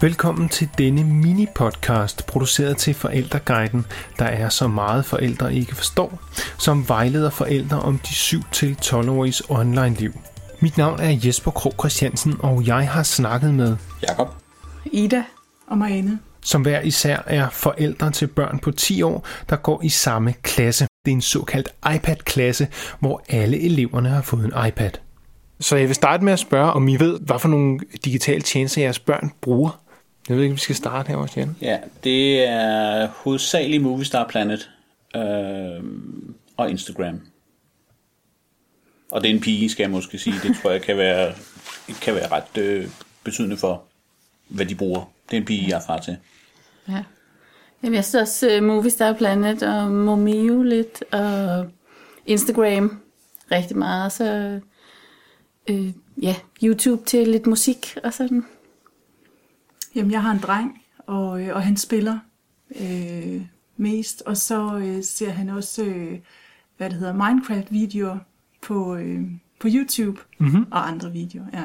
Velkommen til denne mini-podcast, produceret til Forældreguiden, der er så meget forældre ikke forstår, som vejleder forældre om de 7-12-åriges online-liv. Mit navn er Jesper Krog Christiansen, og jeg har snakket med Jakob. Ida og Marianne. som hver især er forældre til børn på 10 år, der går i samme klasse. Det er en såkaldt iPad-klasse, hvor alle eleverne har fået en iPad. Så jeg vil starte med at spørge, om I ved, hvad for nogle digitale tjenester jeres børn bruger. Jeg ved ikke, om vi skal starte her også, Jan. Ja, det er hovedsageligt Movistar Planet øh, og Instagram. Og det er en pige, skal jeg måske sige. Det tror jeg kan være, kan være ret øh, betydende for, hvad de bruger. Det er en pige, jeg er far til. Ja. Jamen, jeg synes også uh, Movistar Planet og Momio lidt, og Instagram rigtig meget. Så øh, ja, YouTube til lidt musik og sådan. Jamen, jeg har en dreng, og, øh, og han spiller øh, mest, og så øh, ser han også, øh, hvad det hedder, Minecraft-videoer på, øh, på YouTube mm-hmm. og andre videoer, ja.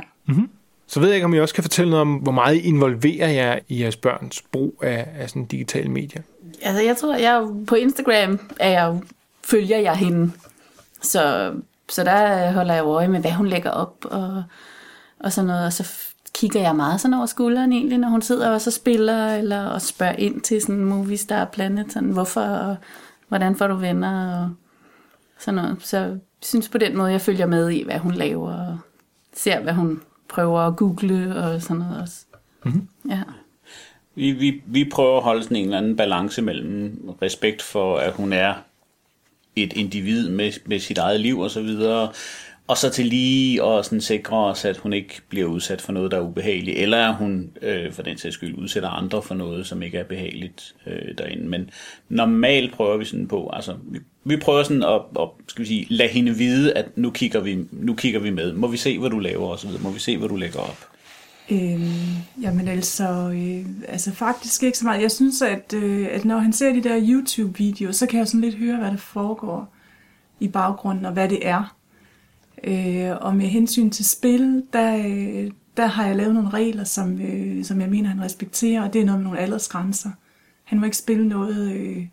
Så ved jeg ikke, om I også kan fortælle noget om, hvor meget I involverer jer i jeres børns brug af, af sådan digitale medier. Altså, jeg tror, jeg jo- på Instagram er jeg følger jeg hende. Så, så der holder jeg øje med, hvad hun lægger op og, og sådan noget. Og så kigger jeg meget sådan over skulderen egentlig, når hun sidder og så spiller, eller og spørger ind til sådan Movistar Planet, sådan hvorfor, og hvordan får du venner, og sådan noget. Så jeg synes på den måde, jeg følger med i, hvad hun laver, og ser, hvad hun prøver at google og sådan noget også. Mm-hmm. Ja. Vi, vi, vi prøver at holde sådan en eller anden balance mellem respekt for, at hun er et individ med, med sit eget liv og så videre, og så til lige at sådan sikre os, at hun ikke bliver udsat for noget, der er ubehageligt, eller at hun øh, for den sags skyld udsætter andre for noget, som ikke er behageligt øh, derinde. Men normalt prøver vi sådan på, altså vi, vi prøver sådan at, at skal vi sige, lade hende vide, at nu kigger, vi, nu kigger vi med. Må vi se, hvad du laver og så videre. Må vi se, hvad du lægger op. Øhm, jamen altså, øh, altså faktisk ikke så meget. Jeg synes, at, øh, at når han ser de der YouTube-videoer, så kan jeg sådan lidt høre, hvad der foregår i baggrunden, og hvad det er. Øh, og med hensyn til spil, der, øh, der har jeg lavet nogle regler, som, øh, som jeg mener, han respekterer, og det er noget med nogle aldersgrænser. Han må ikke spille noget, øh,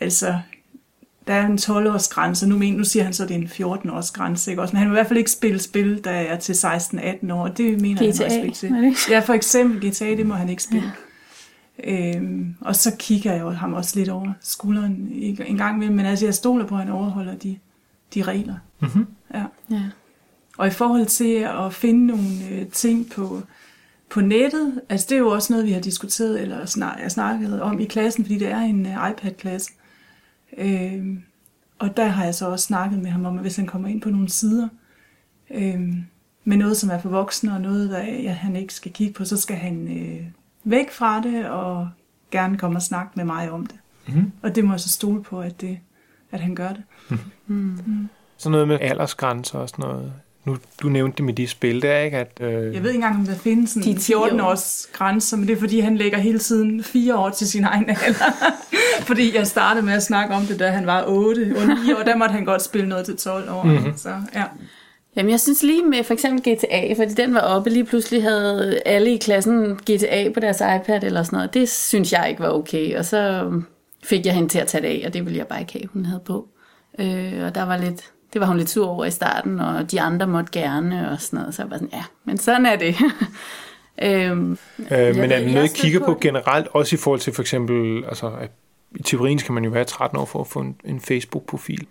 altså, der er en 12-års grænse, nu, men, nu siger han så, at det er en 14-års grænse, ikke også? Men han må i hvert fald ikke spille spil, der er til 16-18 år, og det mener GTA, han respekterer. er? Ja, for eksempel GTA, det må han ikke spille. Ja. Øhm, og så kigger jeg jo ham også lidt over skulderen en en gang imellem, men altså jeg stoler på, at han overholder de, de regler. Mm-hmm. Ja. ja. Og i forhold til at finde nogle øh, ting på, på nettet, altså det er jo også noget, vi har diskuteret eller snak, snakket om i klassen, fordi det er en øh, iPad-klasse. Øhm, og der har jeg så også snakket med ham om, at hvis han kommer ind på nogle sider øhm, med noget, som er for voksne, og noget, der ja, han ikke skal kigge på, så skal han øh, væk fra det og gerne komme og snakke med mig om det. Mm-hmm. Og det må jeg så stole på, at, det, at han gør det. Sådan noget med aldersgrænser og sådan noget. Nu, du nævnte det med de spil, der ikke? At, øh, Jeg ved ikke engang, om der findes en De 10 år. 14 års grænse, men det er fordi, han lægger hele tiden fire år til sin egen alder. fordi jeg startede med at snakke om det, da han var 8 og 9 år, der måtte han godt spille noget til 12 år. Mm-hmm. Så, ja. Jamen, jeg synes lige med for eksempel GTA, fordi den var oppe, lige pludselig havde alle i klassen GTA på deres iPad eller sådan noget. Det synes jeg ikke var okay, og så fik jeg hende til at tage det af, og det ville jeg bare ikke have, hun havde på. Øh, og der var lidt, det var hun lidt sur over i starten, og de andre måtte gerne og sådan noget. Så jeg var sådan, ja, men sådan er det. øhm, øh, men er det noget, I er kigger på på- generelt, også i forhold til for eksempel, altså i teorien skal man jo være 13 år for at få en, en Facebook-profil.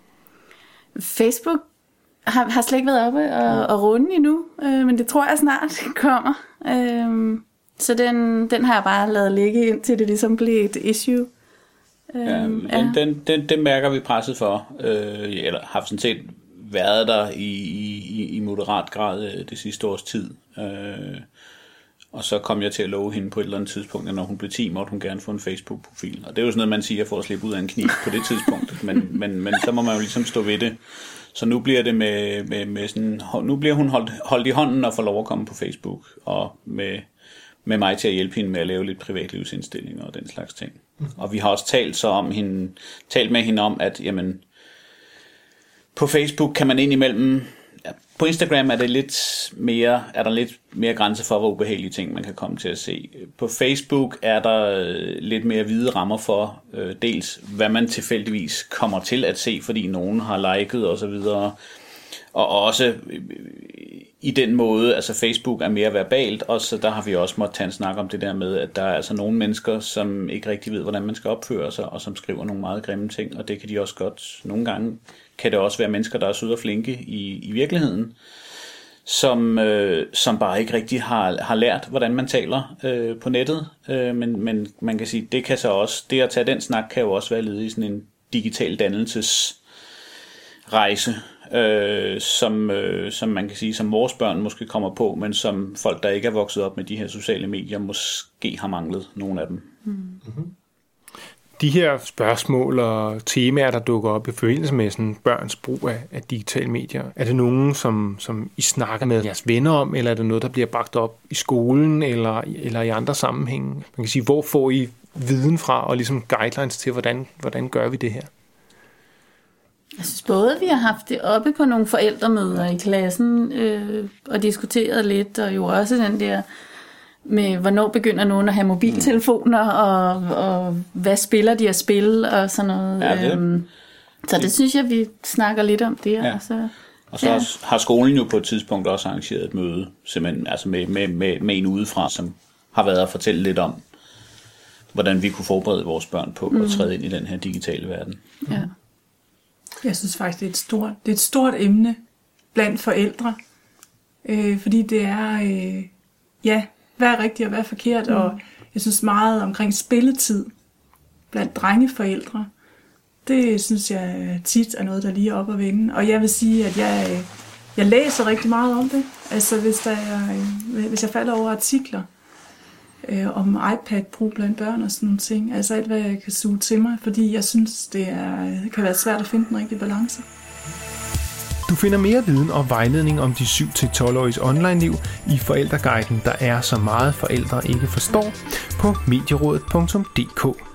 Facebook har, har slet ikke været oppe og, og runde endnu, øh, men det tror jeg snart kommer. Øh, så den, den har jeg bare lavet ligge indtil det ligesom blev et issue. Ja, den, den, den, den mærker vi presset for, øh, eller har sådan set været der i, i, i moderat grad øh, det sidste års tid. Øh, og så kom jeg til at love hende på et eller andet tidspunkt, at når hun blev 10, måtte hun gerne få en Facebook-profil. Og det er jo sådan noget, man siger for at slippe ud af en kniv på det tidspunkt. Men, men, men så må man jo ligesom stå ved det. Så nu bliver det med, med, med sådan, nu bliver hun holdt, holdt i hånden og får lov at komme på Facebook, og med, med mig til at hjælpe hende med at lave lidt privatlivsindstillinger og den slags ting. Og vi har også talt så om hende, talt med hende om, at jamen, på Facebook kan man indimellem på Instagram er det lidt mere, er der lidt mere grænse for, hvor ubehagelige ting man kan komme til at se. På Facebook er der øh, lidt mere hvide rammer for øh, dels, hvad man tilfældigvis kommer til at se, fordi nogen har liket osv., og og også øh, i den måde, altså Facebook er mere verbalt, og så der har vi også måttet tage en snak om det der med, at der er altså nogle mennesker, som ikke rigtig ved, hvordan man skal opføre sig, og som skriver nogle meget grimme ting, og det kan de også godt, nogle gange kan det også være mennesker, der er søde og flinke i, i virkeligheden, som, øh, som bare ikke rigtig har, har lært, hvordan man taler øh, på nettet, øh, men, men man kan sige, det kan så også, det at tage den snak, kan jo også være ledet i sådan en digital dannelsesrejse, øh, som, øh, som man kan sige, som vores børn måske kommer på, men som folk, der ikke er vokset op med de her sociale medier, måske har manglet nogle af dem. Mm-hmm. De her spørgsmål og temaer, der dukker op i forbindelse med sådan børns brug af, af digitale medier, er det nogen, som, som I snakker med jeres venner om, eller er det noget, der bliver bragt op i skolen eller, eller i andre sammenhænge? Man kan sige, hvor får I viden fra og ligesom guidelines til, hvordan, hvordan gør vi det her? Jeg synes både, vi har haft det oppe på nogle forældremøder i klassen øh, og diskuteret lidt, og jo også den der med, hvornår begynder nogen at have mobiltelefoner, og, og hvad spiller de at spille, og sådan noget. Ja, det. Øhm, så det synes jeg, vi snakker lidt om det. Ja. Altså, og så ja. har skolen jo på et tidspunkt også arrangeret et møde, simpelthen altså med, med, med, med en udefra, som har været at fortælle lidt om, hvordan vi kunne forberede vores børn på mm. at træde ind i den her digitale verden. Ja. Jeg synes faktisk, det er et stort, det er et stort emne blandt forældre, øh, fordi det er, øh, ja, hvad er rigtigt og hvad er forkert, mm. og jeg synes meget omkring spilletid blandt drengeforældre, det synes jeg tit er noget, der lige er op og vende. Og jeg vil sige, at jeg, jeg læser rigtig meget om det. Altså hvis, der er, hvis jeg falder over artikler, øh, om iPad-brug blandt børn og sådan nogle ting. Altså alt, hvad jeg kan suge til mig, fordi jeg synes, det, er, kan være svært at finde den rigtige balance. Du finder mere viden og vejledning om de 7-12-åriges online-liv i forældreguiden, der er så meget forældre ikke forstår, på medierådet.dk.